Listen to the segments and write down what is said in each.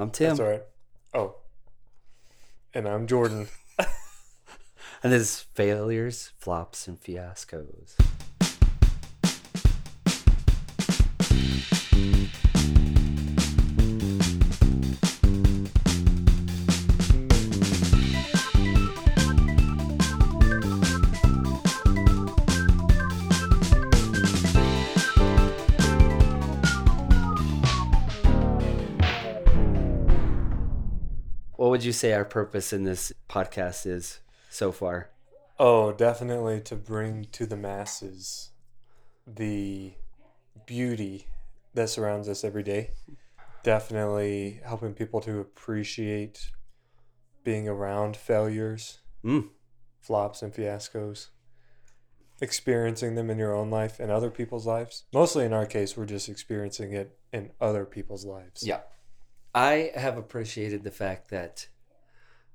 I'm Tim. That's all right. Oh. And I'm Jordan. And this is failures, flops, and fiascos. Would you say our purpose in this podcast is so far? Oh, definitely to bring to the masses the beauty that surrounds us every day. Definitely helping people to appreciate being around failures, Mm. flops, and fiascos, experiencing them in your own life and other people's lives. Mostly in our case, we're just experiencing it in other people's lives. Yeah. I have appreciated the fact that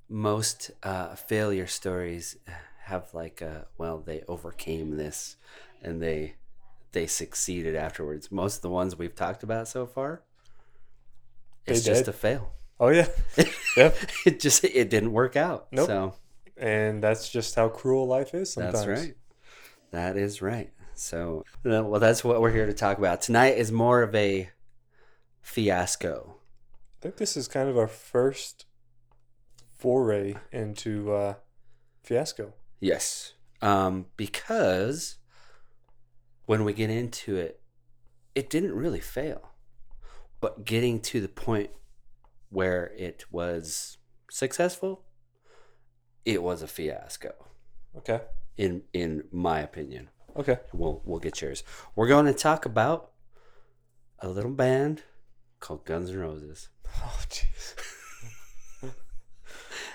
most uh, failure stories have like a well they overcame this and they they succeeded afterwards. Most of the ones we've talked about so far, it's They just did. a fail. Oh, yeah. yep. It just it didn't work out. Nope. So And that's just how cruel life is sometimes. that's right. That is right. So uh, well, that's what we're here to talk about tonight. Is more of a fiasco. I think this is kind of our first foray into uh, fiasco. Yes. Um, because when we get into it, it didn't really fail. But getting to the point where it was successful, it was a fiasco, Okay. in in my opinion. Okay. We'll we'll get yours. We're going to talk about a little band called Guns N' Roses Oh, jeez.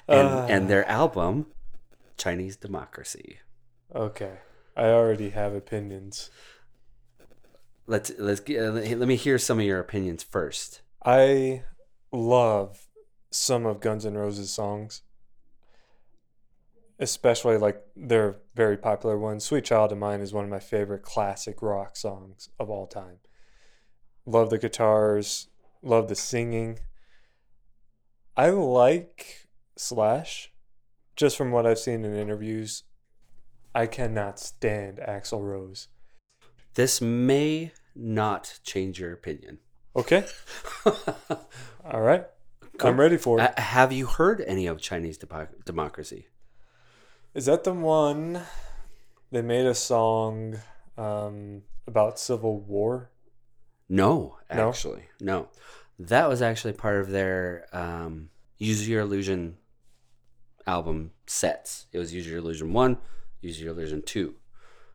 and Ah. and their album Chinese Democracy. Okay. I already have opinions. Let's let's get, uh, let me hear some of your opinions first. I love some of Guns N' Roses songs, especially like their very popular one. Sweet Child of Mine is one of my favorite classic rock songs of all time. Love the guitars, love the singing. I like Slash, just from what I've seen in interviews. I cannot stand Axl Rose. This may not change your opinion. Okay, all right. Cool. I'm ready for it. Uh, have you heard any of Chinese Democracy? Is that the one they made a song um, about Civil War? No, No? actually, no. That was actually part of their um, Use Your Illusion album sets. It was Use Your Illusion one, Use Your Illusion two,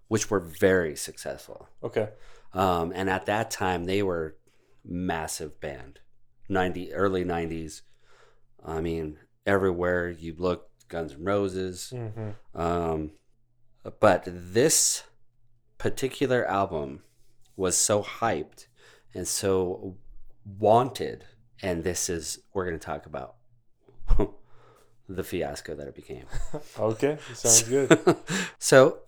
which were very successful. Okay. Um, and at that time, they were massive band, ninety early nineties. I mean, everywhere you look, Guns N' Roses. Mm-hmm. Um, but this particular album was so hyped and so wanted, and this is we're going to talk about the fiasco that it became. Okay, sounds good. so,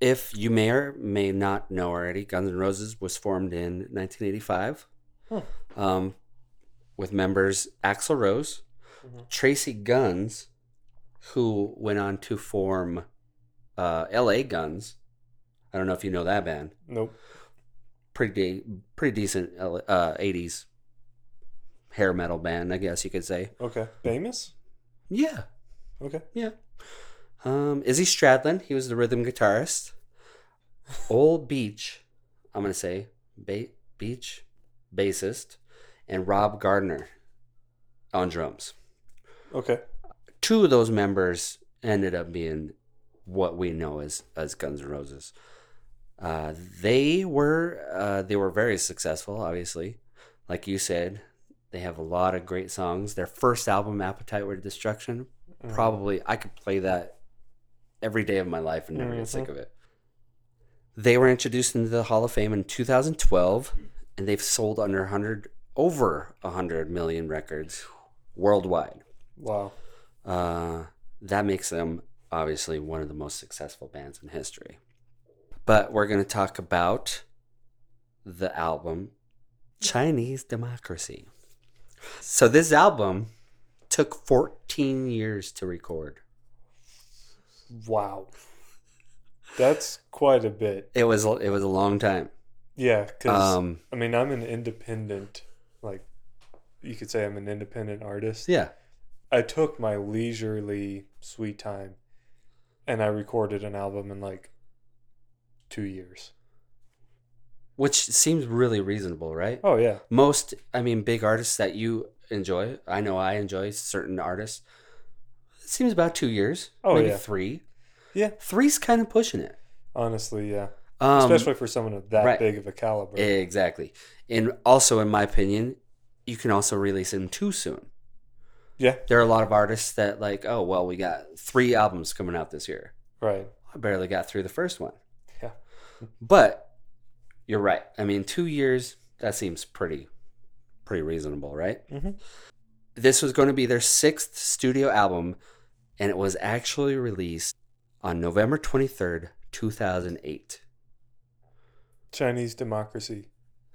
if you may or may not know already, Guns N' Roses was formed in 1985 Hmm. um, with members Axl Rose, Mhm. Tracii Guns, who went on to form uh, LA Guns. I don't know if you know that band. Nope. Pretty de- pretty decent uh, 80s hair metal band, I guess you could say. Okay. Famous? Yeah, Okay. Yeah. Um, Izzy Stradlin, he was the rhythm guitarist. Ole Beich, I'm gonna say ba- Beich, bassist, and Rob Gardner on drums. Okay. Two of those members ended up being what we know as as Guns N' Roses. Uh, they were uh, they were very successful, obviously. Like you said, they have a lot of great songs. Their first album, Appetite for Destruction, Mhm. probably I could play that every day of my life and never get Mhm. sick of it. They were introduced into the Hall of Fame in 2012, and they've sold under 100, over 100 million records worldwide. Wow. Uh, that makes them obviously one of the most successful bands in history. But we're going to talk about the album Chinese Democracy. So this album took 14 years to record. Wow. That's quite a bit. It was it was a long time. Yeah, because Um, I mean, I'm an independent, like you could say, I'm an independent artist. yeah. I took my leisurely sweet time, and I recorded an album in like two years. Which seems really reasonable, right? Oh yeah, Most, I mean, big artists that you enjoy. I know I enjoy certain artists. It seems about two years. Oh, maybe yeah. three. Yeah. three's kind of pushing it. honestly, yeah. Um, Especially for someone of that right. big of a caliber. exactly. And also, in my opinion, you can also release them too soon. yeah, There are a lot of artists that like, oh well, we got three albums coming out this year. right. I barely got through the first one. But you're right. I mean, two years that seems pretty, pretty reasonable, right? Mhm. This was going to be their sixth studio album, and it was actually released on November twenty third, two thousand eight. Chinese democracy.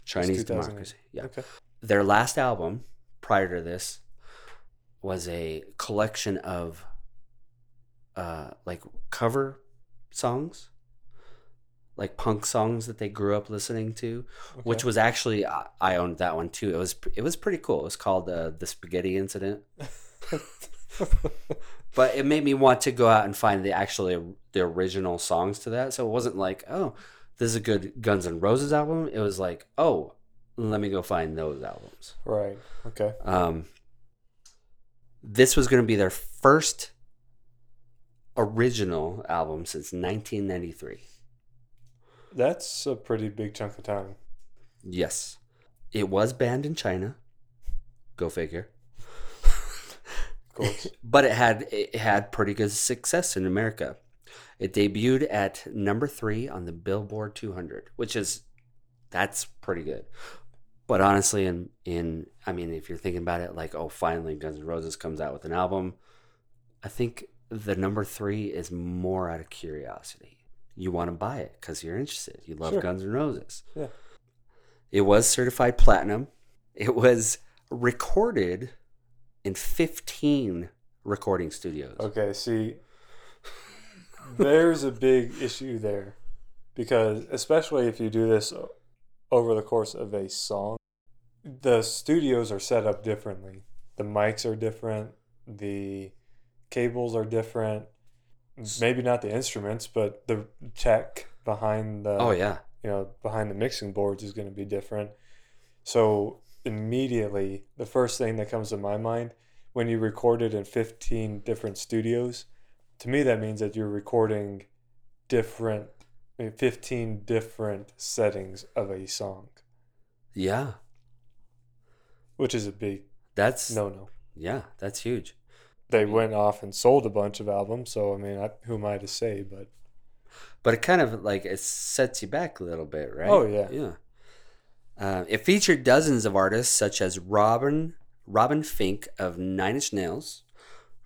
Chinese Democracy. Yeah. Okay. Their last album prior to this was a collection of uh, like cover songs, like punk songs that they grew up listening to, which was actually I I owned that one too. It was it was pretty cool. It was called uh, the Spaghetti Incident, but it made me want to go out and find the actually the original songs to that. So it wasn't like oh this is a good Guns N' Roses album. It was like oh let me go find those albums. right. Okay. Um, this was going to be their first original album since 1993. That's a pretty big chunk of time. Yes. It was banned in China. Go figure. Of course. But it had it had pretty good success in America. It debuted at number 3 on the Billboard 200, which is that's pretty good. But honestly in in I mean if you're thinking about it like oh finally Guns N' Roses comes out with an album, I think the number 3 is more out of curiosity. You want to buy it cuz you're interested. You love Sure. Guns N' Roses. Yeah. It was certified platinum. It was recorded in 15 recording studios. Okay, see, there's a big issue there because, especially if you do this over the course of a song, the studios are set up differently. The mics are different, the cables are different. Maybe not the instruments, but the tech behind the Oh yeah. you know behind the mixing boards is going to be different so immediately the first thing that comes to my mind when you record it in 15 different studios to me that means that you're recording different I mean, 15 different settings of a song Yeah. which is a big That's no no yeah, that's huge. They went off and sold a bunch of albums so i mean I, who am i to say but But it kind of like it sets you back a little bit, right? Oh, yeah. Yeah. Uh, it featured dozens of artists such as Robin Robin Fink of Nine Inch Nails,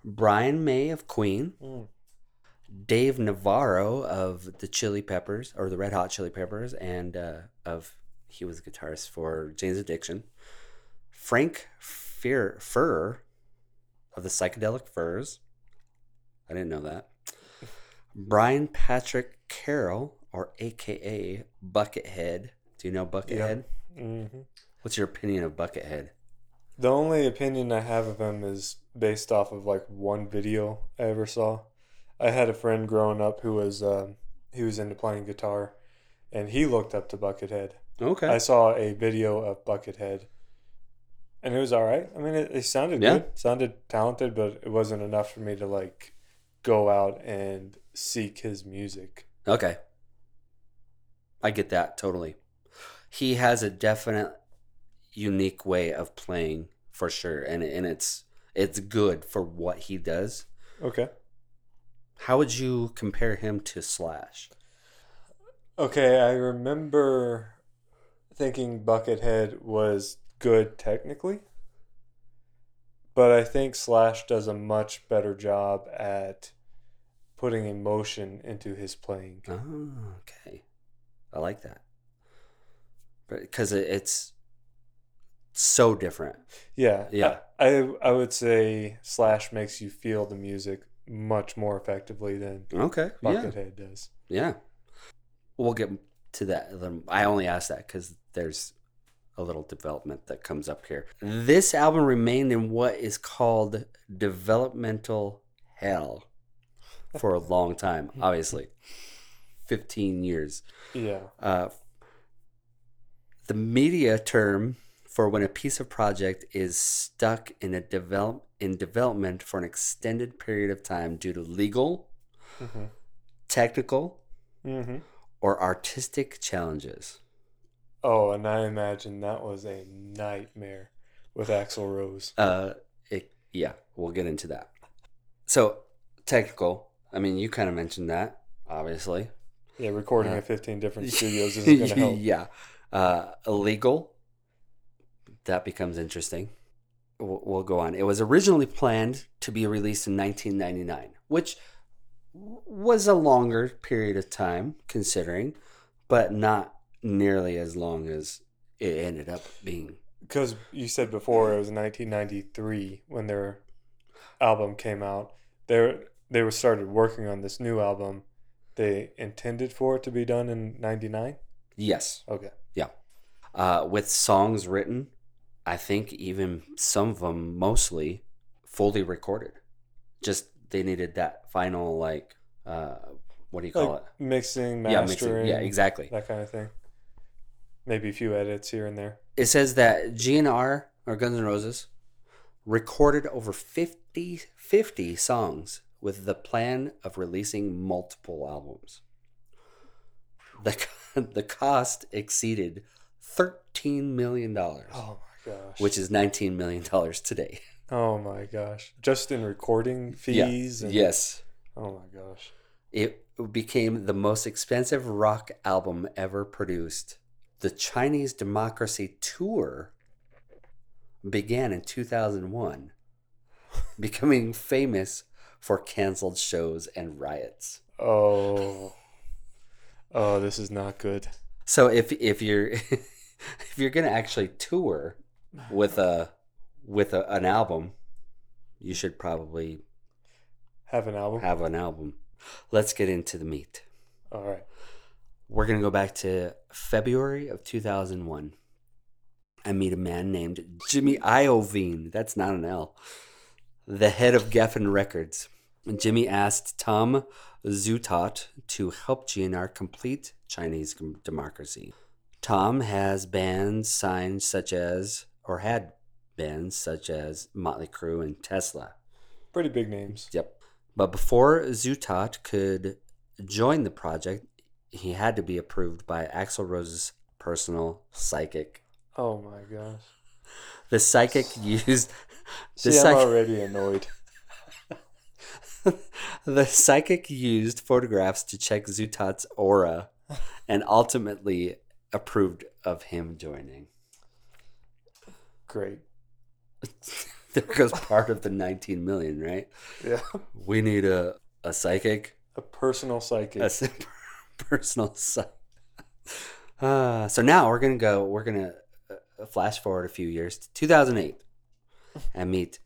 Brian May of Queen, Mm. Dave Navarro of the Chili Peppers or the Red Hot Chili Peppers, and uh, of he was the guitarist for Jane's Addiction. Frank Fear, Furr of the Psychedelic Furs. I didn't know that. Brian Patrick Carroll, or AKA Buckethead. Do you know Buckethead? hmm What's your opinion of Buckethead? The only opinion I have of him is based off of like one video I ever saw. I had a friend growing up who was um, he was into playing guitar, and he looked up to Buckethead. Okay. I saw a video of Buckethead, and it was all right. I mean, it, it sounded Yeah. good, sounded talented, but it wasn't enough for me to like go out and seek his music. Okay. I get that totally. He has a definite unique way of playing for sure and and it's it's good for what he does. Okay. How would you compare him to Slash? Okay, I remember thinking Buckethead was good technically, but I think Slash does a much better job at putting emotion into his playing. Oh, okay. I like that. Because it, it's so different. Yeah, Yeah. I, I would say Slash makes you feel the music much more effectively than Okay. Yeah. Buckethead does. Yeah. We'll get to that. I only asked that because there's a little development that comes up here. This album remained in what is called developmental hell for a long time, obviously. 15 years. Yeah, Uh, the media term for when a piece of project is stuck in a develop in development for an extended period of time due to legal, hmm technical, hmm or artistic challenges. Oh, and I imagine that was a nightmare with Axl Rose. Uh, it, yeah, we'll get into that. So, technical. I mean, you kind of mentioned that, obviously. Yeah, recording Uh, at 15 different studios isn't going to help. yeah. Uh, illegal. That becomes interesting. We'll, we'll go on. It was originally planned to be released in 1999, which was a longer period of time, considering, but not nearly as long as it ended up being. Because you said before it was 1993 when their album came out. They they were started working on this new album. They intended for it to be done in '99. Yes. Okay. Yeah. Uh, with songs written. I think even some of them mostly fully recorded. Just they needed that final like uh, what do you call Like it? mixing, Yeah, mastering, mixing. Yeah, exactly. that kind of thing. Maybe a few edits here and there. It says that GNR or Guns N' Roses recorded over 50, 50 songs with the plan of releasing multiple albums. The the cost exceeded thirteen million dollars, Oh my gosh. which is nineteen million dollars today. Oh my gosh. Just in recording Yeah. fees. And, Yes. Oh my gosh. It became the most expensive rock album ever produced. The Chinese Democracy Tour began in 2001, becoming famous for canceled shows and riots. Oh. Oh, this is not good. So if if you're if you're going to actually tour with a with a, an album, you should probably Have an album. have an album. Let's get into the meat. All right. We're going to go back to February of 2001. I meet a man named Jimmy Iovine. That's not an L. The head of Geffen Records. Jimmy asked Tom Zutaut to help GNR complete Chinese democracy. Tom has bands signed such as, or had bands such as Motley Crue and Tesla. Pretty big names. Yep. But before Zutaut could join the project, he had to be approved by Axl Rose's personal psychic. Oh my gosh. The psychic used the, See, I'm already annoyed. the psychic used photographs to check Zutaut's aura and ultimately approved of him joining. Great. there goes part of the 19 million, right? Yeah. We need a, a psychic. A personal psychic. a personal site. Uh, so now we're gonna go. We're gonna uh, flash forward a few years to 2008 and meet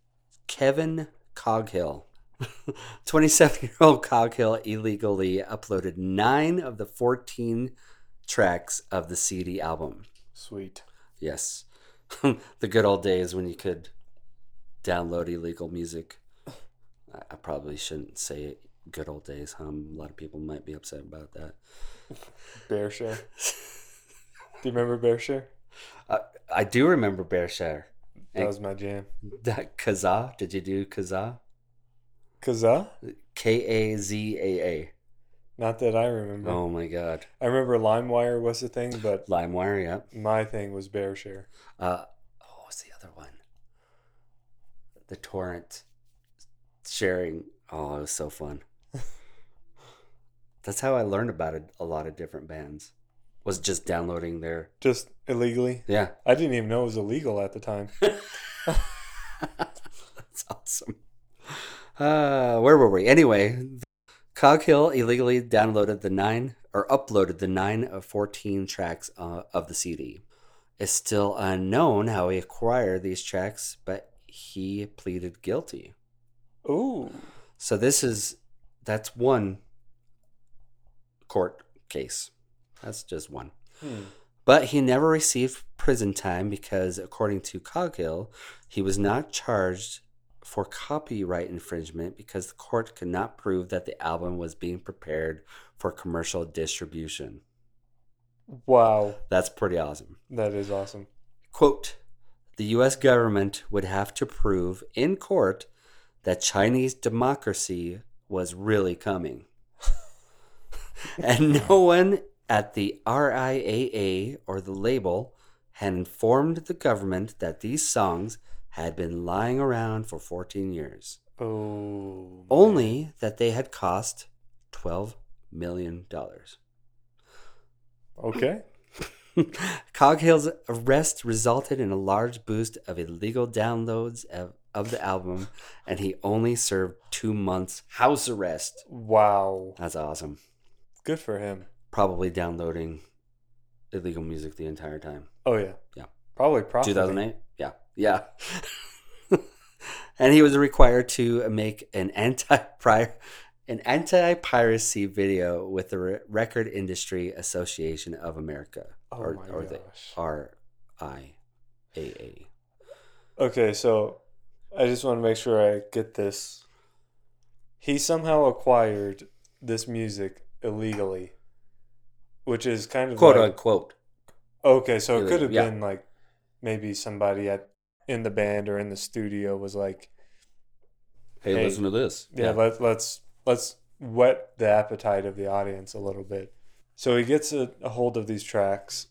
Kevin Cogill. 27 year old Cogill illegally uploaded nine of the 14 tracks of the CD album. Sweet. Yes, the good old days when you could download illegal music. I, probably shouldn't say good old days. Um, a lot of people might be upset about that. BearShare. Do you remember BearShare? Uh, I do remember BearShare. That was my jam. That Kazaa. Did you do Kazaa? Kazaa? K A Z A A. Not that I remember. Oh my God. I remember LimeWire was the thing, but LimeWire. Yep. my thing was BearShare. Uh, oh, what's the other one? The torrent sharing. Oh, it was so fun. That's how I learned about it, a lot of different bands. Was just downloading their Just illegally. yeah. I didn't even know it was illegal at the time. That's awesome. Uh, where were we? Anyway, Cogill illegally downloaded the nine or uploaded the nine of 14 tracks uh, of the CD. It's still unknown how he acquired these tracks, but he pleaded guilty. Ooh. So this is that's one court case. That's just one. Hmm. But he never received prison time because, according to Cogill, he was not charged for copyright infringement because the court could not prove that the album was being prepared for commercial distribution. Wow. That's pretty awesome. That is awesome. Quote The US government would have to prove in court that Chinese democracy was really coming. And no one at the RIAA or the label had informed the government that these songs had been lying around for 14 years. Oh. Only that they had cost $12 million. Okay. Cogill's arrest resulted in a large boost of illegal downloads of, of the album, and he only served two months house arrest. Wow. That's awesome. Good for him. Probably downloading illegal music the entire time. Oh yeah. Yeah. Probably profiting. 2008? Yeah. Yeah. and he was required to make an anti an anti piracy video with the Re- Record Industry Association of America, Oh or, or the. RIAA. Okay, so I just want to make sure I get this. He somehow acquired this music illegally, which is kind of Quote like, unquote. okay. So it could have yeah. been like maybe somebody at in the band or in the studio was like, Hey, Hey, listen to this. yeah, Let, let's let's whet the appetite of the audience a little bit. So he gets a, a hold of these tracks,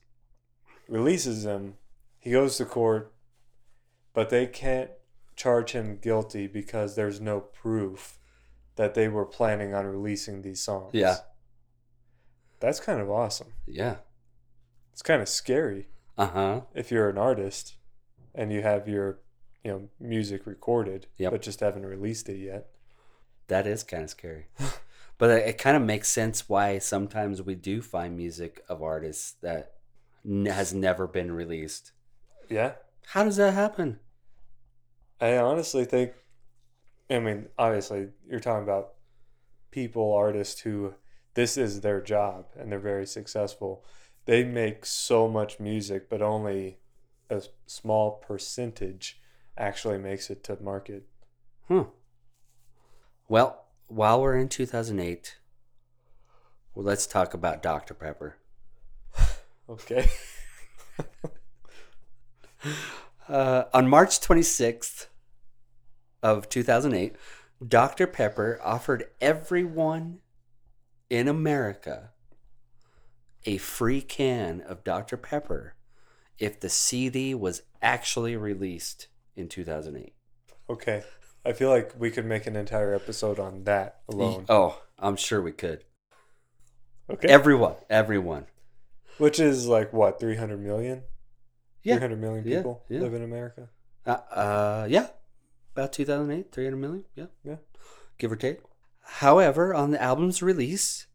releases them. He goes to court, but they can't charge him guilty because there's no proof that they were planning on releasing these songs. Yeah. That's kind of awesome. Yeah. It's kind of scary Uh huh. if you're an artist and you have your, you know, music recorded, Yep. but just haven't released it yet. That is kind of scary. but it, it kind of makes sense why sometimes we do find music of artists that n- has never been released. Yeah. How does that happen? I honestly think, I mean, obviously, you're talking about people, artists who this is their job and they're very successful. They make so much music, but only a small percentage actually makes it to market. Hmm. Well, while we're in 2008, well, let's talk about Dr. Pepper. Okay. Uh, on March 26th of 2008, Dr. Pepper offered everyone in America a free can of Dr. Pepper if the CD was actually released in 2008. okay. I feel like we could make an entire episode on that alone. Oh, I'm sure we could. Okay. Everyone, everyone. Which is like what, 300 million? Yeah. 300 million Yeah, people yeah. live in America? Uh, uh, yeah, about 2008, 300 million. Yeah, Yeah. give or take. However, on the album's release,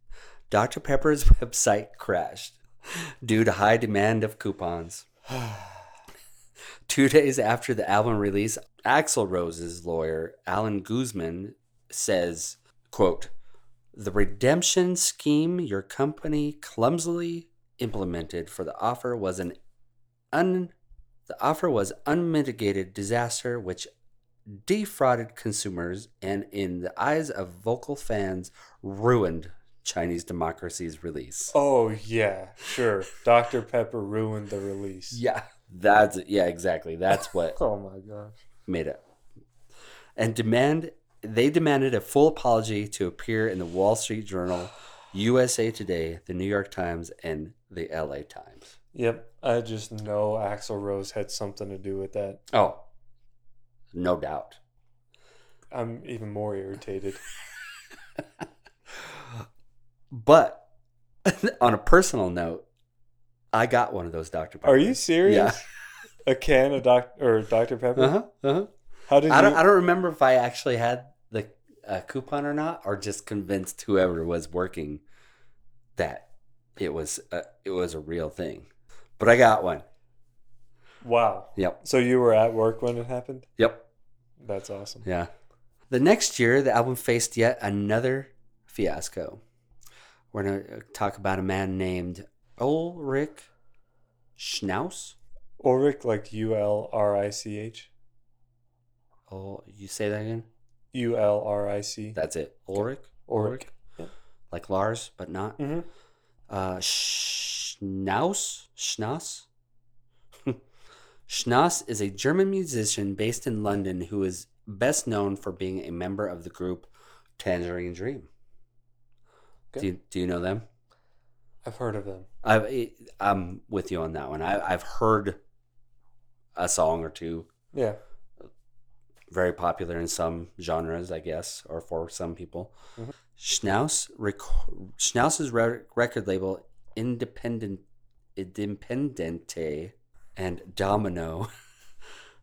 Dr. Pepper's website crashed due to high demand of coupons. Two days after the album release, Axl Rose's lawyer, Alan Gutman, says, quote, the redemption scheme your company clumsily implemented for the offer was an un the offer was unmitigated disaster which defrauded consumers and in the eyes of vocal fans ruined Chinese democracy's release. Oh, yeah, sure. Dr. Pepper ruined the release. Yeah, that's yeah, exactly. That's what Oh my gosh. made it. And demand they demanded a full apology to appear in the Wall Street Journal, USA Today, the New York Times, and the LA Times. Yep. I just know Axl Rose had something to do with that. Oh, no doubt. I'm even more irritated. But on a personal note, I got one of those Dr. Pepper. Are you serious? Yeah. A can of Doc or Dr. Pepper? Uh-huh. Uh-huh. How did I you don't I don't remember if I actually had the uh, coupon or not or just convinced whoever was working that it was uh, it was a real thing. But I got one. Wow. Yep. So you were at work when it happened? Yep. That's awesome. Yeah. The next year, the album faced yet another fiasco. We're going to talk about a man named Ulrich Schnauss. Ulrich, like U L R I C H? Oh, you say that again? U L R I C. That's it. Ulrich? Ulrich. Like Lars, but not. Mm-hmm. Uh, Schnauss? Schnauss? Schnauss is a German musician based in London who is best known for being a member of the group Tangerine Dream. Do you, do you know them? I've heard of them. I I'm with you on that one. I, I've heard a song or two, Yeah. very popular in some genres, I guess, or for some people. Mhm. Schnauss rec- Schnauss's re- record label, Independent Independiente and Domino,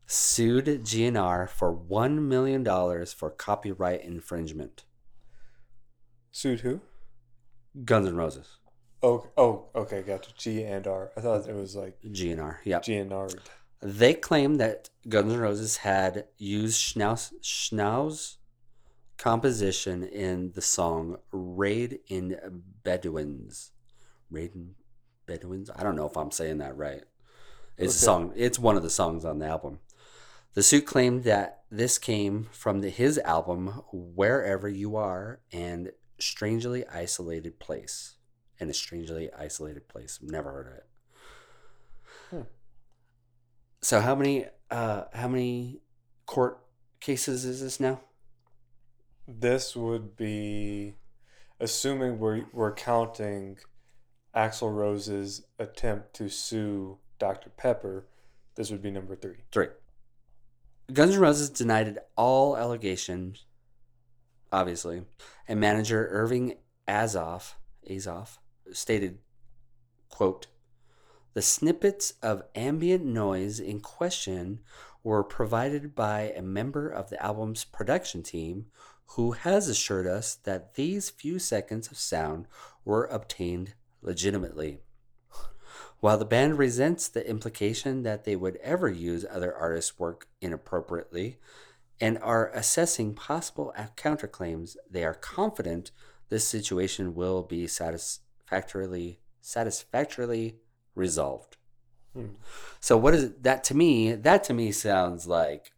sued GNR for one million dollars for copyright infringement. Sued who? Guns N' Roses, Oh, oh, okay, gotcha. G and R. I thought it was like GNR. Yeah, G and R. They claim that Guns N' Roses had used Schnauss, Schnauss composition in the song Raid in Bedouins. Raid in Bedouins? I don't know if I'm saying that right. It's a song. It's one of the songs on the album. The suit claimed that this came from the, his album Wherever You Are and Strangely Isolated Place. And a strangely isolated place. Never heard of it. Hmm. So how many uh how many court cases is this now? This would be, assuming we're we're counting Axl Rose's attempt to sue Dr. Pepper. This would be number three. Three. Guns N' Roses denied all allegations, obviously, and manager Irving Azoff, Azoff stated, quote, the snippets of ambient noise in question were provided by a member of the album's production team who has assured us that these few seconds of sound were obtained legitimately. While the band resents the implication that they would ever use other artists' work inappropriately and are assessing possible counterclaims, they are confident this situation will be satisfactorily satisfactorily resolved. Hmm. So what is that to me? That to me sounds like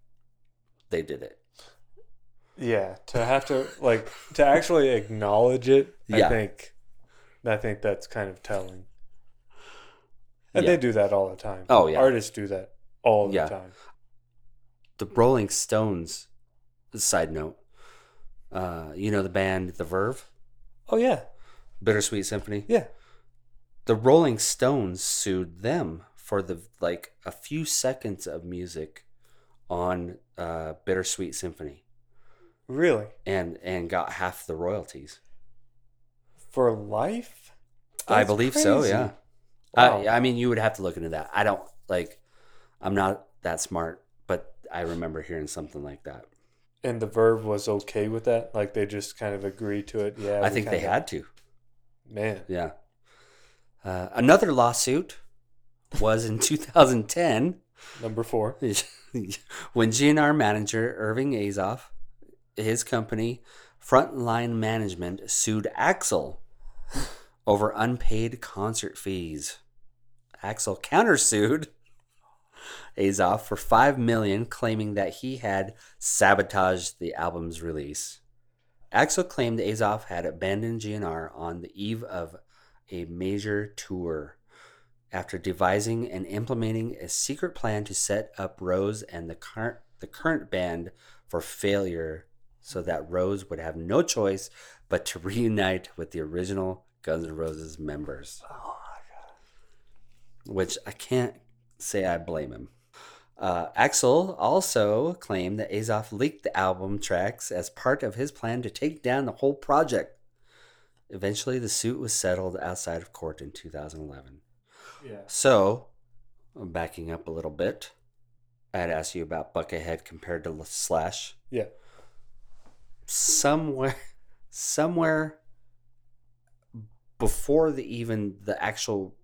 they did it. Yeah, to have to like to actually acknowledge it, Yeah. I think I think that's kind of telling. And Yeah. they do that all the time. Oh, yeah. Artists do that all the Yeah. time. the Rolling Stones. Side note, uh, you know the band The Verve, Oh yeah. Bittersweet Symphony. Yeah. The Rolling Stones sued them for the like a few seconds of music on uh, Bittersweet Symphony, Really? and and got half the royalties. For life? I That's believe so. Yeah. Wow. I, I mean, you would have to look into that. I don't like. I'm not that smart, but I remember hearing something like that. And the Verve was okay with that? Like they just kind of agreed to it? Yeah. I think they had to. Man. Yeah. Uh, another lawsuit was in 2010 Number four. when GNR manager Irving Azoff, his company Frontline Management, sued Axl over unpaid concert fees. Axl countersued Azoff for five million, claiming that he had sabotaged the album's release. Axl claimed Azoff had abandoned GNR on the eve of a major tour after devising and implementing a secret plan to set up Rose and the current the current band for failure so that Rose would have no choice but to reunite with the original Guns N' Roses members. Oh Which I can't say I blame him. Uh, Axl also claimed that Azoff leaked the album tracks as part of his plan to take down the whole project. Eventually, the suit was settled outside of court in 2011. Yeah. So, backing up a little bit, I had asked you about Buckethead compared to Slash. Yeah. Somewhere, somewhere before the even the actual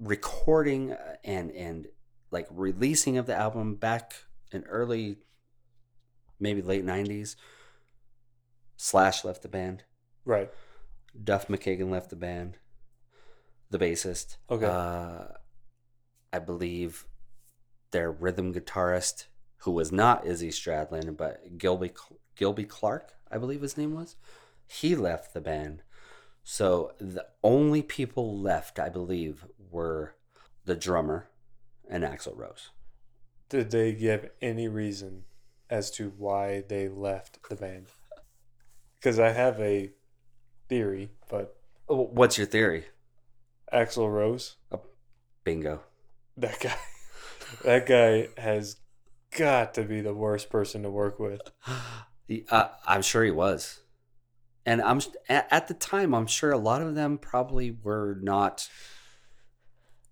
recording and and like releasing of the album back in early maybe late 90s slash left the band Right. duff mckagan left the band the bassist Okay. uh, i believe their rhythm guitarist who was not izzy stradlin but gilby gilby clarke i believe his name was he left the band so the only people left i believe were the drummer and axl rose. Did they give any reason as to why they left the band? Because I have a theory, but Oh, what's your theory? Axl Rose, bingo. That guy, that guy has got to be the worst person to work with. Uh, i'm sure he was and i'm at the time i'm sure a lot of them probably were not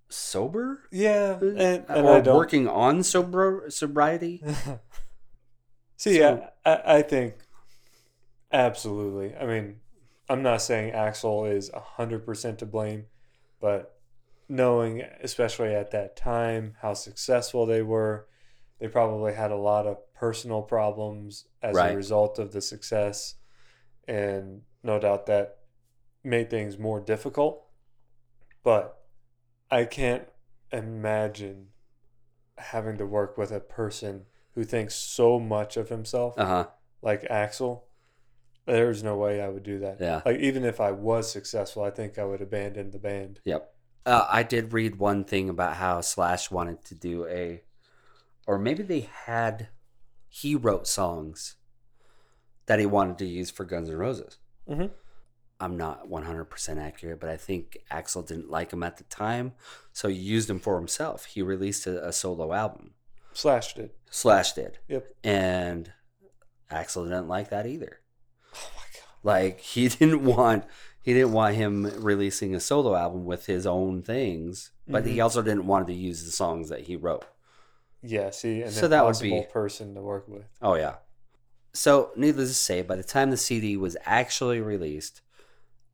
sober Yeah, uh, and, and or I don't working on sober sobriety See, So- I, I, I think absolutely. I mean, I'm not saying Axl is 100% to blame, but knowing, especially at that time, how successful they were, they probably had a lot of personal problems as Right. a result of the success. And no doubt that made things more difficult. But I can't imagine having to work with a person who thinks so much of himself uh-huh like Axl. There's no way I would do that. Yeah. Like even if I was successful, I think I would abandon the band. Yep. Uh, I did read one thing about how Slash wanted to do a, or maybe they had, he wrote songs that he wanted to use for Guns N' Roses. Mhm. I'm not 100% accurate, but I think Axl didn't like him at the time, so he used him for himself. He released a, a solo album. Slash did. Slash did. Yep. And Axl didn't like that either. Oh my god. Like he didn't want he didn't want him releasing a solo album with his own things, but he Mhm. also didn't want to use the songs that he wrote. Yeah, see, an So that would be- person to work with. Oh yeah. So needless to say, by the time the CD was actually released,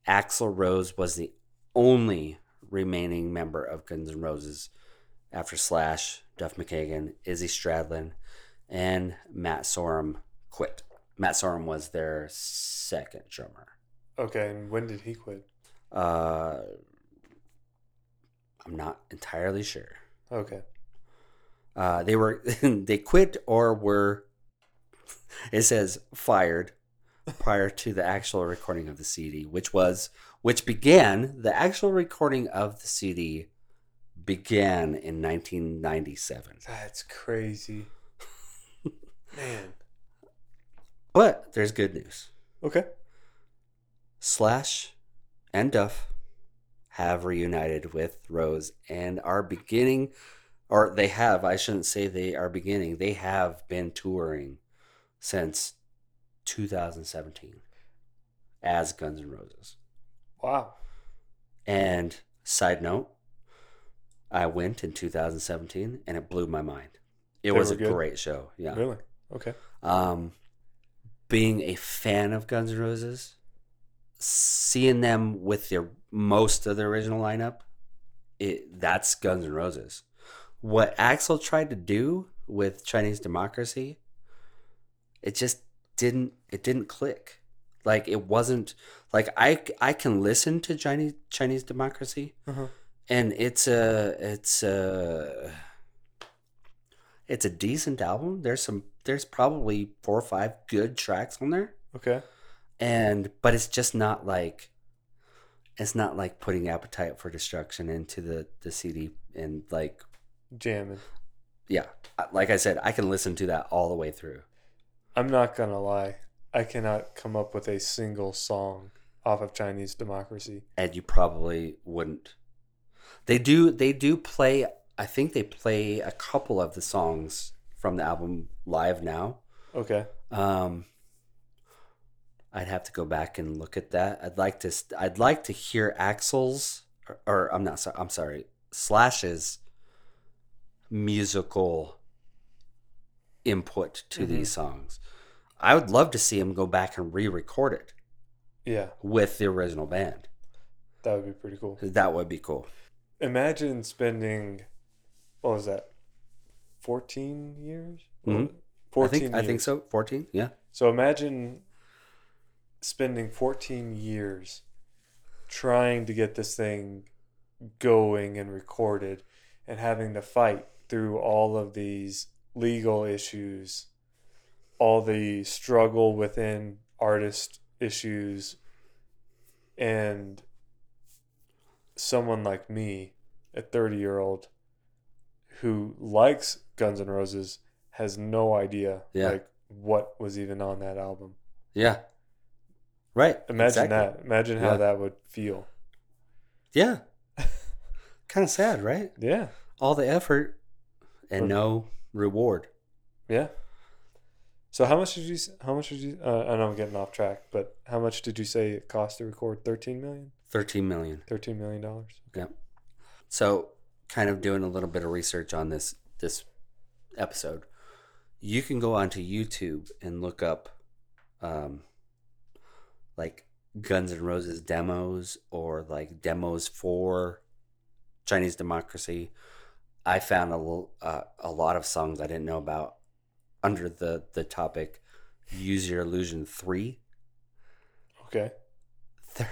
Axl Rose was the only remaining member of Guns N' Roses after Slash, Duff McKagan, Izzy Stradlin, and Matt Sorum quit. Matt Sorum was their second drummer. Okay, and when did he quit? Uh, I'm not entirely sure. Okay. Uh, they were they quit or were it says fired prior to the actual recording of the CD, which was which began the actual recording of the CD began in 1997. That's crazy. Man. But there's good news. Okay. Slash and Duff have reunited with Rose and are beginning, or they have, I shouldn't say they are beginning, they have been touring since 2017 as Guns N' Roses. Wow. And side note, I went in 2017 and it blew my mind. It They was a good? great show. Yeah. Really? Okay. Um, being a fan of Guns N' Roses, seeing them with their most of the original lineup, it that's Guns N' Roses. What Axl tried to do with Chinese Democracy, it just didn't. It didn't click. Like it wasn't like I I can listen to Chinese Chinese Democracy, Uh-huh. and it's a it's a it's a decent album. There's some there's probably four or five good tracks on there. Okay. And but it's just not like it's not like putting Appetite for Destruction into the the CD and like Jamming. yeah, like I said, I can listen to that all the way through. I'm not gonna lie. I cannot come up with a single song off of Chinese Democracy. And you probably wouldn't. They do they do play I think they play a couple of the songs from the album live now. Okay. Um, I'd have to go back and look at that. I'd like to. I'd like to hear Axl's, or, or I'm not. sorry. I'm sorry. Slash's musical input to Mhm. these songs. I would love to see him go back and re-record it Yeah, with the original band. that would be pretty cool. That would be cool. imagine spending what was that? Fourteen years. Mhm. I Fourteen. think I think so. Fourteen. Yeah. So imagine spending 14 years trying to get this thing going and recorded and having to fight through all of these legal issues, all the struggle within artist issues, and someone like me, a 30 year old who likes Guns N' Roses, has no idea Yeah. like what was even on that album. Yeah. Right. Imagine exactly. that. Imagine how Yeah. that would feel. Yeah. kind of sad, right? Yeah. All the effort and no reward. Yeah. So how much did you? How much did you? Uh, I know I'm getting off track, but how much did you say it cost to record 13 million? 13 million. 13 million dollars. Yep. So, kind of doing a little bit of research on this this episode, you can go onto YouTube and look up, um, like Guns N' Roses demos or like demos for Chinese democracy. I found a uh, a lot of songs I didn't know about under the the topic "Use Your Illusion 3. Okay.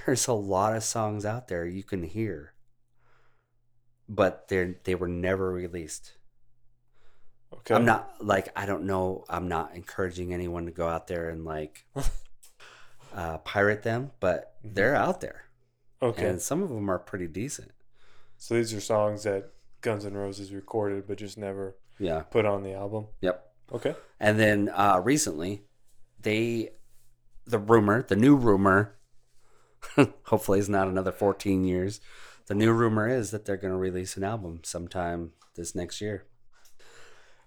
there's a lot of songs out there you can hear but they're they were never released Okay. i'm not like i don't know i'm not encouraging anyone to go out there and like uh, pirate them but Mhm. they're out there Okay. and some of them are pretty decent so these are songs that Guns N' Roses recorded, but just never yeah put on the album. yep Okay. and then uh recently they the rumor the new rumor hopefully it's not another 14 years the new rumor is that they're going to release an album sometime this next year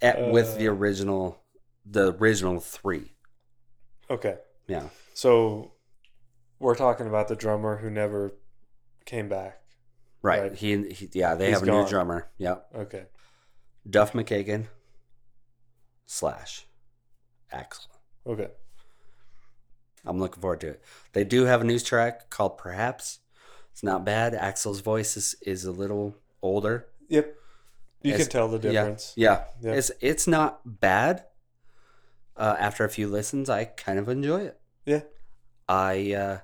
At, with the Uh. original the original three Okay. yeah So we're talking about the drummer who never came back. right, Right. He, he yeah they He's have a gone. new drummer yep Okay. duff mckagan slash axl Okay. i'm looking forward to it they do have a news track called perhaps it's not bad axl's voice is, is a little older Yep. You As- can tell the difference. Yeah, Yeah. it's it's not bad. Uh, after a few listens, I kind of enjoy it. Yeah. I uh,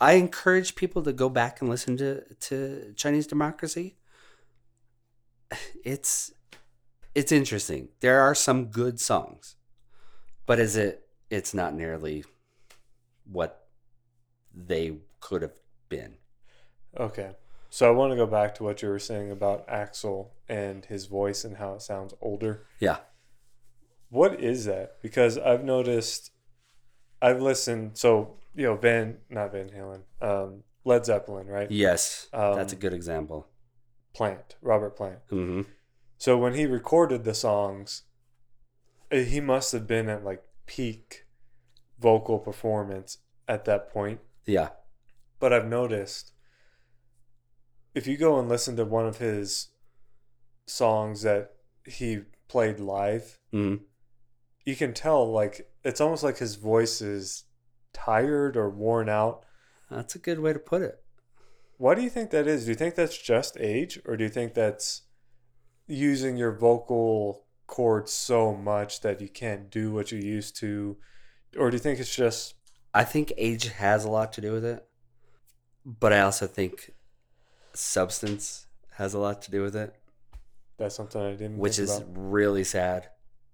I encourage people to go back and listen to to Chinese Democracy. It's it's interesting. There are some good songs, but is it? It's not nearly what they could have been. Okay. So I want to go back to what you were saying about Axl and his voice and how it sounds older. Yeah. What is that? Because I've noticed, I've listened. So you know, Van, not Van Halen, um, Led Zeppelin, right? Yes, that's a Um, good example. Plant, Robert Plant. hmm So when he recorded the songs, eh, he must have been at like peak vocal performance at that point. Yeah. But I've noticed if you go and listen to one of his songs that he played live, hmm you can tell like it's almost like his voice is tired or worn out. That's a good way to put it. Why do you think that is? Do you think that's just age or do you think that's using your vocal cords so much that you can't do what you used to? Or do you think it's just I think age has a lot to do with it, but I also think substance has a lot to do with it, that's something I didn't which is about? really sad.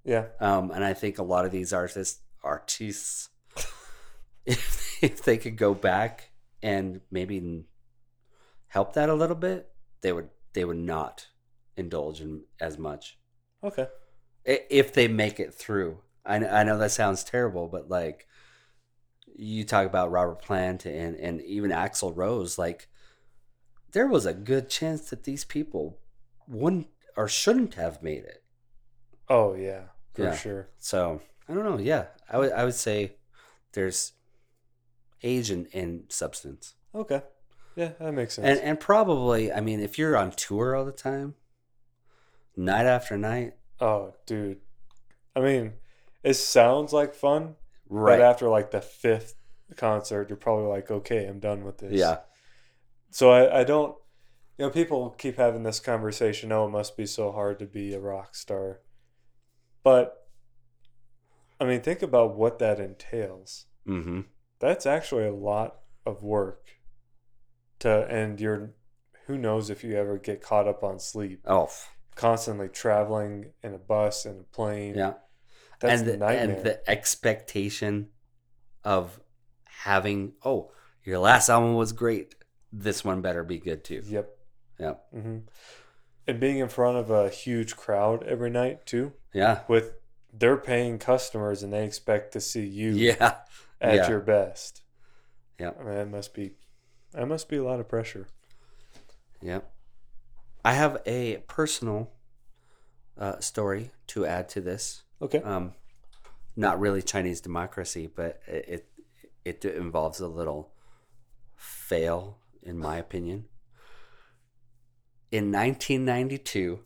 Yeah. Um, and I think a lot of these artists, artists, if, if they could go back and maybe help that a little bit, they would they would not indulge in as much Okay. If they make it through. I know, I know that sounds terrible, but like you talk about Robert Plant and and even Axl Rose, like there was a good chance that these people wouldn't or shouldn't have made it. Oh yeah, for Yeah. sure. So I don't know. Yeah, I would I would say there's age and, and substance, Okay. Yeah, that makes sense. and and probably I mean if you're on tour all the time, night after night, oh, dude. I mean, it sounds like fun, right? but after like the fifth concert, you're probably like, okay, I'm done with this. yeah, So I, I don't, You know, people keep having this conversation. Oh, it must be so hard to be a rock star. But, I mean, think about what that entails. Mm-hmm. That's actually a lot of work. To and you're, who knows if you ever get caught up on sleep. Oh, Constantly traveling in a bus and a plane. yeah. that's and the, nightmare. and the expectation of having oh your last album was great this one better be good too yep. yeah hmm And being in front of a huge crowd every night too, yeah with they're paying customers and they expect to see you yeah at yeah. your best. Yeah. I mean, that must be that must be a lot of pressure. yeah i have a personal uh, story to add to this Okay. um not really chinese democracy but it it, it involves a little fail in my opinion in 1992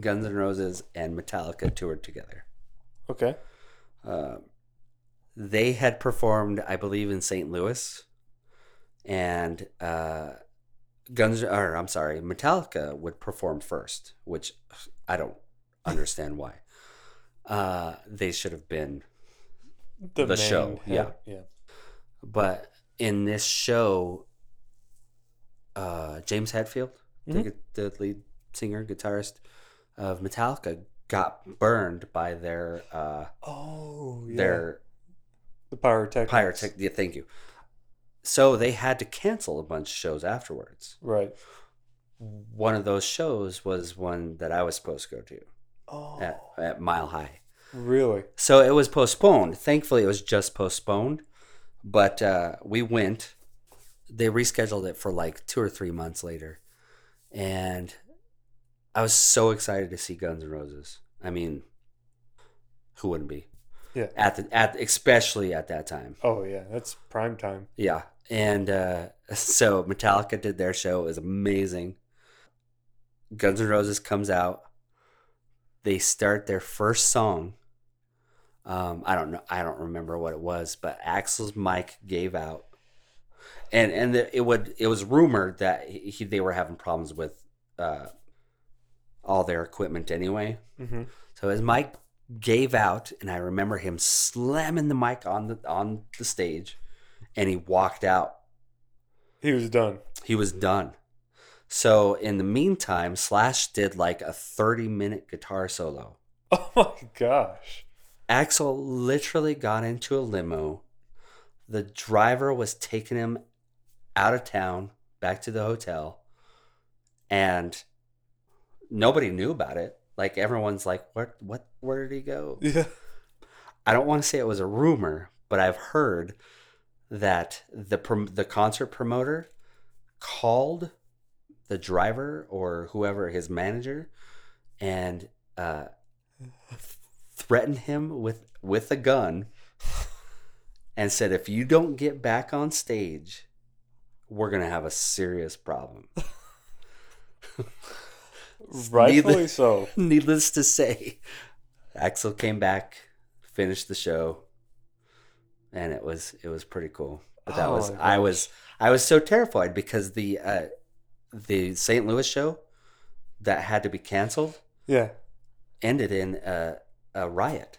guns n' roses and metallica toured together Okay. Uh, they had performed, I believe, in St. Louis, and uh, Guns, or I'm sorry, Metallica would perform first, which I don't understand why. Uh, they should have been, The show, yeah. Yeah. but in this show, uh, James Hetfield, the, gu- the lead singer guitarist of Metallica, got burned by their uh, Oh, yeah. their the pyrotechnics. pyrotech. Yeah, thank you. So they had to cancel a bunch of shows afterwards. Right. One of those shows was one that I was supposed to go to Oh. at, at Mile High. Really? So it was postponed. Thankfully, it was just postponed. But uh, we went. They rescheduled it for like two or three months later, and I was so excited to see Guns N' Roses. I mean, who wouldn't be? Yeah. At the at especially at that time. Oh yeah, that's prime time. Yeah. And uh, so Metallica did their show. It was amazing. Guns N' Roses comes out. They start their first song. Um, I don't know. I don't remember what it was, but Axl's mic gave out, and and the, it would it was rumored that he, he- they were having problems with uh, all their equipment anyway. Mm-hmm. So his mic gave out, and I remember him slamming the mic on the on the stage, and he walked out. He was done. He was done. So in the meantime, Slash did like a thirty minute guitar solo. Oh my gosh. Axl literally got into a limo. The driver was taking him out of town back to the hotel, and nobody knew about it. Like everyone's like, "What? What? Where did he go?" Yeah. I don't want to say it was a rumor, but I've heard that the prom- the concert promoter called the driver or whoever his manager and uh, threatened him with with a gun and said, "If you don't get back on stage, we're gonna have a serious problem." Rightfully Neither- so. Needless to say, Axl came back, finished the show, and it was it was pretty cool. But that Oh was I was I was so terrified because the uh, the St. Louis show that had to be canceled Yeah. ended in a, a riot.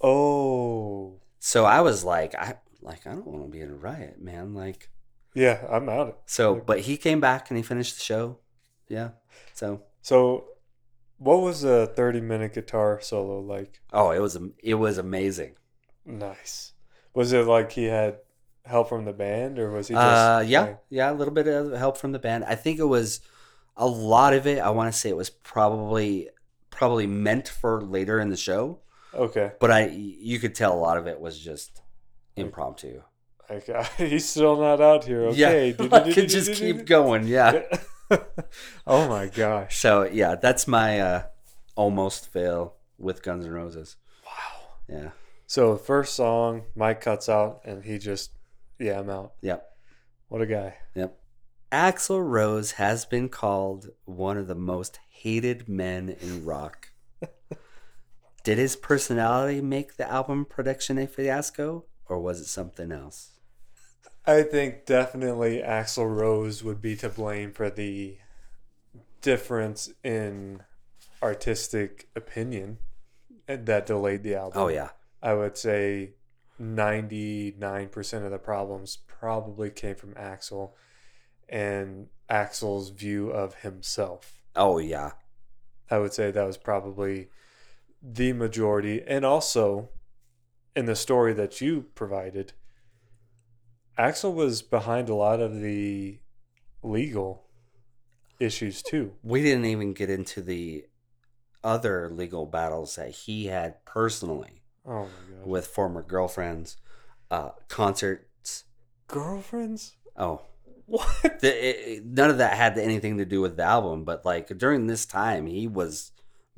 Oh. So I was like, I like I don't want to be in a riot, man. Like Yeah, I'm out. so, but he came back and he finished the show. Yeah. So So, what was a 30 minute guitar solo like? oh, it was it was amazing. Nice. Was it like he had help from the band or was he just. Uh, yeah, playing? yeah, a little bit of help from the band. I think it was a lot of it. I want to say it was probably probably meant for later in the show, Okay. but I you could tell a lot of it was just impromptu. Like, he's still not out here. Okay. Yeah, I could just keep going. Yeah. oh my gosh. So yeah, that's my uh, almost fail with Guns N' Roses. Wow. Yeah. So, first song, mic cuts out and he just, yeah, I'm out. Yep. What a guy. Yep. Axl Rose has been called one of the most hated men in rock. Did his personality make the album production a fiasco, or was it something else? I think definitely Axl Rose would be to blame for the difference in artistic opinion that delayed the album. Oh yeah. I would say 99% of the problems probably came from Axl and Axl's view of himself. Oh yeah. I would say that was probably the majority. And also, in the story that you provided, Axl was behind a lot of the legal issues too. We didn't even get into the other legal battles that he had personally Oh my god. with former girlfriends, uh, concerts. Girlfriends? Oh, What? the, it, none of that had anything to do with the album. But like during this time, he was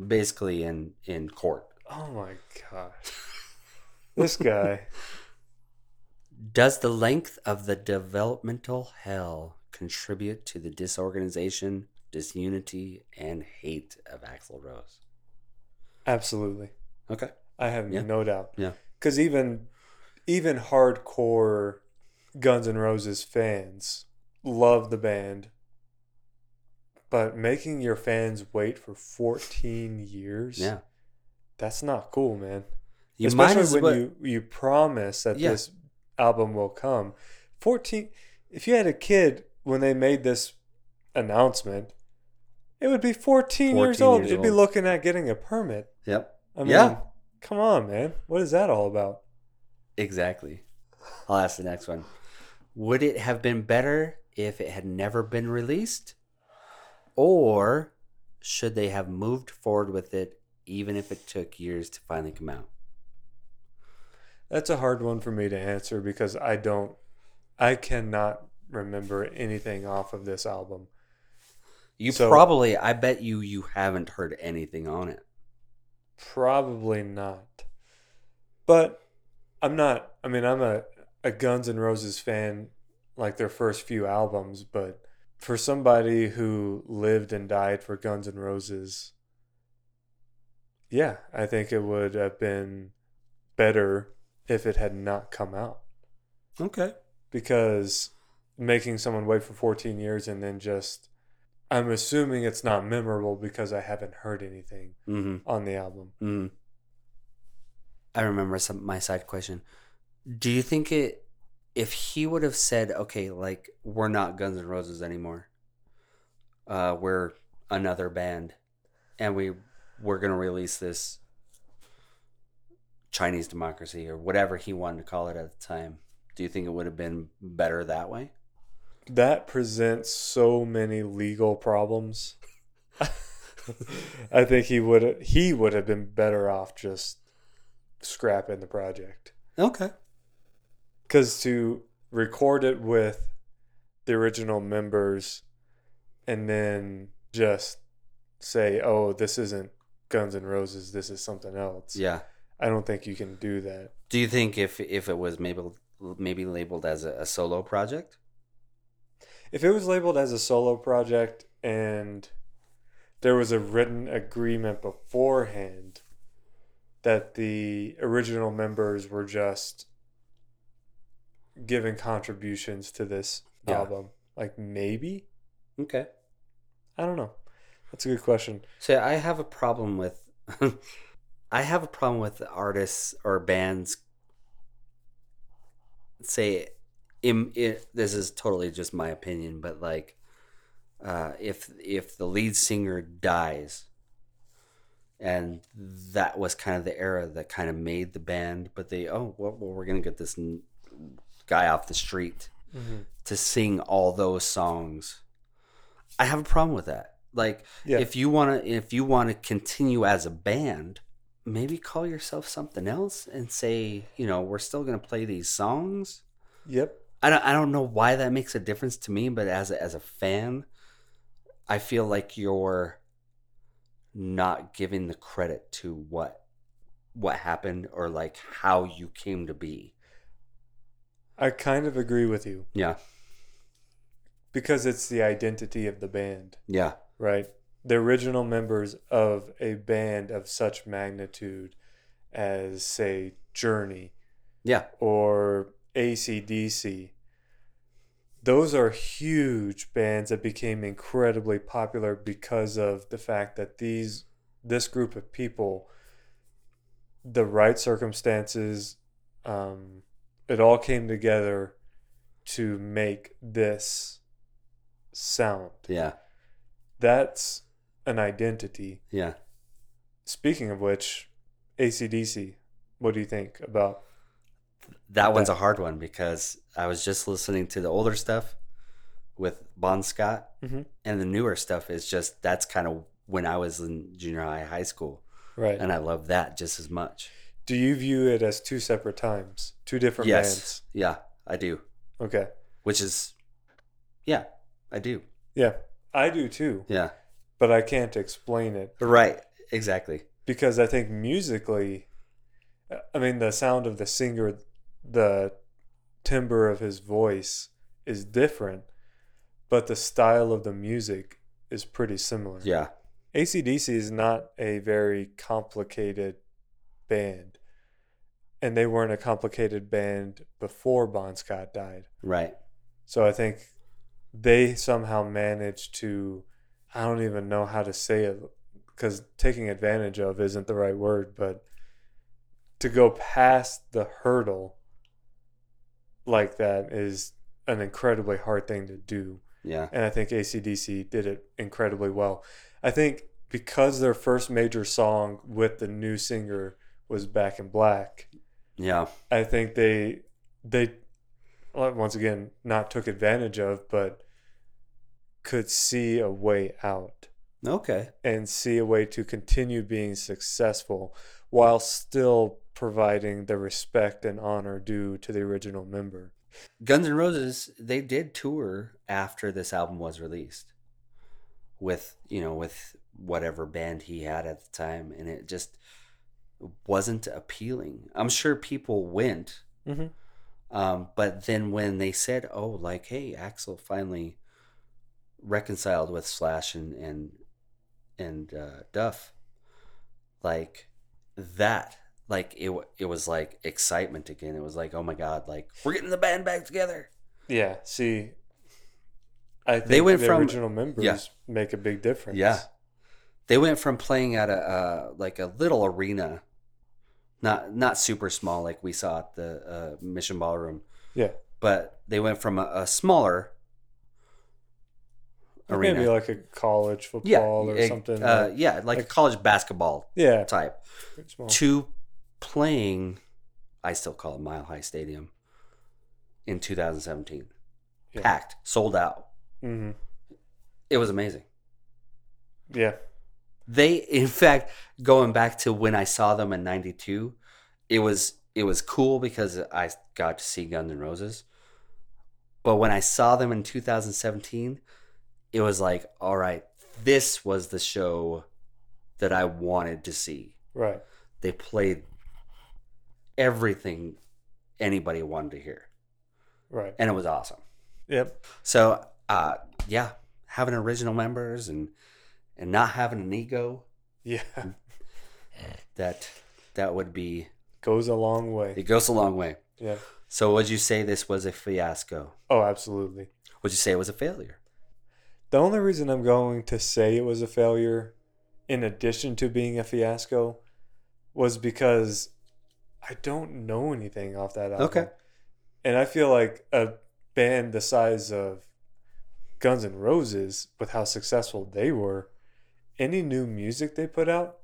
basically in in court. Oh my gosh. This guy. Does the length of the developmental hell contribute to the disorganization, disunity, and hate of Axl Rose? Absolutely. Okay. I have Yeah. no doubt. Yeah. Because even even hardcore Guns N' Roses fans love the band, but making your fans wait for 14 years, Yeah. that's not cool, man. You Especially when well. you you promise that Yeah. this album will come. 14 if you had a kid when they made this announcement, it would be 14, years 14 old. years It'd be looking at getting a permit. Yep. I mean, Yeah. Come on, man. What is that all about? Exactly. I'll ask the next one. Would it have been better if it had never been released? Or should they have moved forward with it even if it took years to finally come out? That's a hard one for me to answer because I don't, I cannot remember anything off of this album. You So- probably, I bet you, you haven't heard anything on it. Probably not. But I'm not, I mean, I'm a, a Guns N' Roses fan, like their first few albums, but for somebody who lived and died for Guns N' Roses, yeah, I think it would have been better if it had not come out. Okay. because making someone wait for 14 years and then just I'm assuming it's not memorable because I haven't heard anything Mm-hmm. on the album. Mm-hmm. I remember some my side question. Do you think it if he would have said, okay, like we're not Guns N' Roses anymore, uh, we're another band, and we we're gonna release this Chinese democracy or whatever he wanted to call it at the time. Do you think it would have been better that way? That presents so many legal problems. I think he would he would have been better off just scrapping the project. Okay. Cuz to record it with the original members and then just say, "Oh, this isn't Guns N' Roses, this is something else." Yeah. I don't think you can do that. Do you think if if it was maybe maybe labeled as a, a solo project? If it was labeled as a solo project and there was a written agreement beforehand that the original members were just giving contributions to this Yeah. album, like maybe? Okay. I don't know. That's a good question. So I have a problem with I have a problem with artists or bands say im, i this is totally just my opinion, but like uh, if if the lead singer dies and that was kind of the era that kind of made the band, but they oh well, well we're gonna get this n- guy off the street to sing all those songs. I have a problem with that. Like Yeah. if you want to if you want to continue as a band, maybe call yourself something else and say, you know, we're still going to play these songs. Yep. I don't I don't know why that makes a difference to me, but as a, as a fan, I feel like you're not giving the credit to what what happened or like how you came to be. I kind of agree with you Yeah. because it's the identity of the band, Yeah. right? The original members of a band of such magnitude as, say, Journey Yeah. or ACDC, those are huge bands that became incredibly popular because of the fact that these this group of people the right circumstances um, it all came together to make this sound Yeah. that's an identity Yeah. speaking of which acdc what do you think about That one's a hard one because I was just listening to the older stuff with Bon Scott, Mhm. and the newer stuff is just that's kind of when I was in junior high, high school, right and I love that just as much. do you view it as two separate times two different bands? Yeah, I do. okay Which is, yeah, I do. yeah i do too Yeah, but i can't explain it right, exactly. because I think musically, I mean, the sound of the singer, the timbre of his voice is different, but the style of the music is pretty similar. Yeah, ACDC is not a very complicated band, and they weren't a complicated band before Bon Scott died. right. So I think they somehow managed to, I don't even know how to say it because taking advantage of isn't the right word, but to go past the hurdle like that is an incredibly hard thing to do. Yeah, And I think ACDC did it incredibly well. I think because their first major song with the new singer was Back in Black, yeah, I think they they once again not took advantage of, but could see a way out okay. and see a way to continue being successful while still providing the respect and honor due to the original member. Guns N' Roses, they did tour after this album was released with, you know, with whatever band he had at the time. And it just wasn't appealing. I'm sure people went. Mm-hmm. Um, but then when they said, oh, like, hey, Axl finally reconciled with Slash and, and, and uh, Duff, like that like it it was like excitement again. It was like, oh my god, like we're getting the band back together. Yeah, see, I think They went the from- original members yeah. make a big difference. Yeah. They went from playing at a uh, like a little arena, not not super small like we saw at the uh, Mission Ballroom, yeah. but they went from a, a smaller arena. Maybe like a college football yeah, or something. Uh, like- yeah, like, a college basketball yeah, type. To playing, I still call it Mile High Stadium in 2017, Yeah. packed, sold out. hmm It was amazing. Yeah, they in fact going back to when i saw them in 92 it was it was cool because i got to see guns n' roses but when i saw them in 2017 it was like all right this was the show that i wanted to see right. they played everything anybody wanted to hear Right. and it was awesome Yep. so uh yeah having original members and and not having an ego Yeah. that that would be Goes a long way. it goes a long way Yeah. so would you say this was a fiasco Oh, absolutely. would you say it was a failure The only reason I'm going to say it was a failure, in addition to being a fiasco, was because I don't know anything off that album. Okay. And I feel like a band the size of Guns N' Roses, with how successful they were, any new music they put out,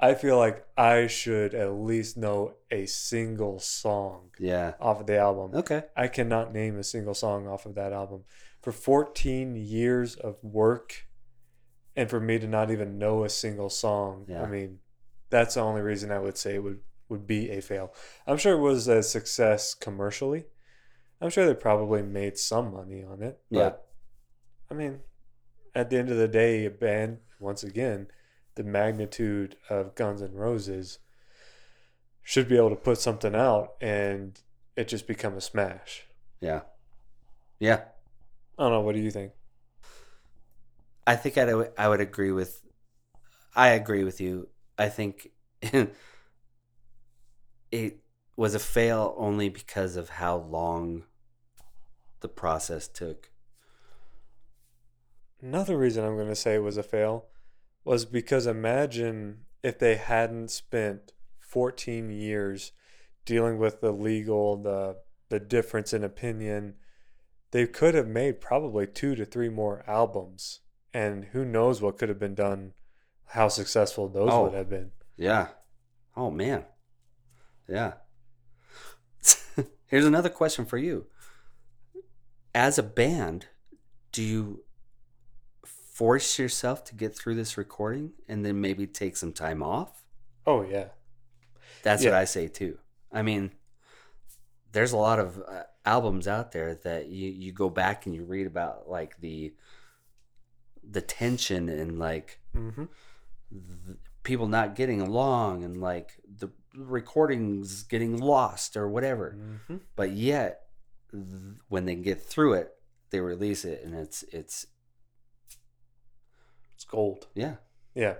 I feel like I should at least know a single song yeah off of the album. okay I cannot name a single song off of that album. For 14 years of work, and for me to not even know a single song, Yeah. I mean, that's the only reason I would say it would, would be a fail. I'm sure it was a success commercially. I'm sure they probably made some money on it. But, Yeah. I mean, at the end of the day, a band, once again, the magnitude of Guns N' Roses should be able to put something out and it just become a smash. yeah yeah I don't know. What do you think? i think I'd, i would agree with i agree with you i think it was a fail only because of how long the process took. Another reason I'm going to say it was a fail was because imagine if they hadn't spent 14 years dealing with the legal, the the difference in opinion, they could have made probably two to three more albums, and who knows what could have been done, how successful those Oh. would have been. Yeah. Oh man. Yeah. Here's another question for you. As a band, do you force yourself to get through this recording and then maybe take some time off? Oh yeah, That's what I say too. I mean, there's a lot of uh, albums out there that you you go back and you read about like the the tension and like mm-hmm. people not getting along and like the recordings getting lost or whatever. Mm-hmm. But yet, th- when they get through it, they release it, and it's it's it's gold. yeah Yeah.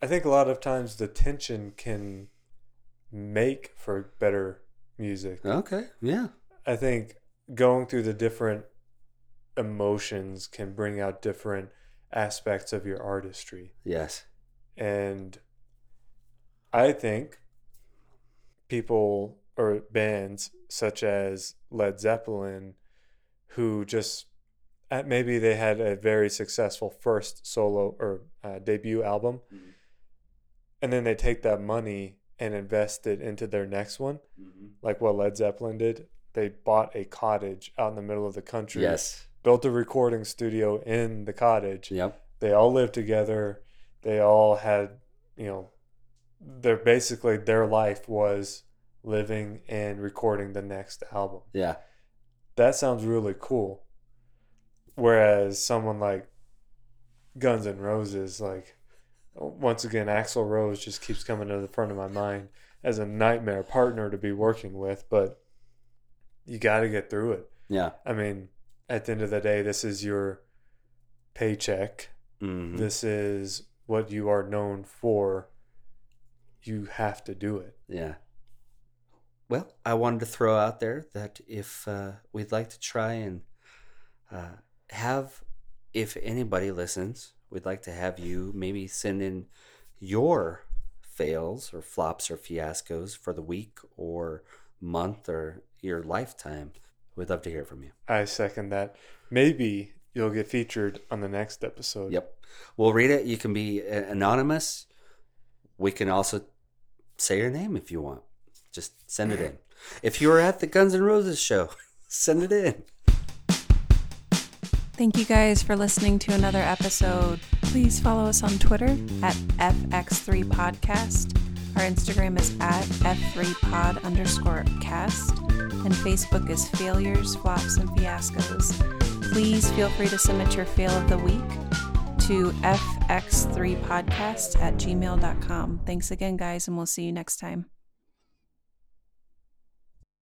I think a lot of times the tension can make for better music. okay yeah I think going through the different emotions can bring out different aspects of your artistry. yes And I think people or bands such as Led Zeppelin, who just uh, maybe they had a very successful first solo or uh, debut album, Mhm. and then they take that money and invested into their next one, mm-hmm. like what Led Zeppelin did. They bought a cottage out in the middle of the country, yes built a recording studio in the cottage, yep they all lived together. They all had, you know, their basically their life was living and recording the next album. yeah That sounds really cool. Whereas someone like Guns N' Roses, like once again, Axl Rose just keeps coming to the front of my mind as a nightmare partner to be working with, but you got to get through it. yeah I mean, at the end of the day, this is your paycheck Mhm. this is what you are known for, you have to do it. Yeah. Well, I wanted to throw out there that if uh, we'd like to try and uh, have, if anybody listens, we'd like to have you maybe send in your fails or flops or fiascos for the week or month or your lifetime. We'd love to hear from you. I second that. Maybe you'll get featured on the next episode. Yep. We'll read it. You can be anonymous. We can also say your name if you want. Just send it in. If you were at the Guns N' Roses show, send it in. Thank you guys for listening to another episode. Please follow us on Twitter at FX3Podcast. Our Instagram is at F3Pod underscore cast. And Facebook is Failures, Flops, and Fiascos. Please feel free to submit your fail of the week to fx3podcast at gmail.com. Thanks again, guys, and we'll see you next time.